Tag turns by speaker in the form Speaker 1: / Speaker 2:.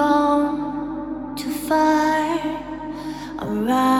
Speaker 1: gone too far. I'm right.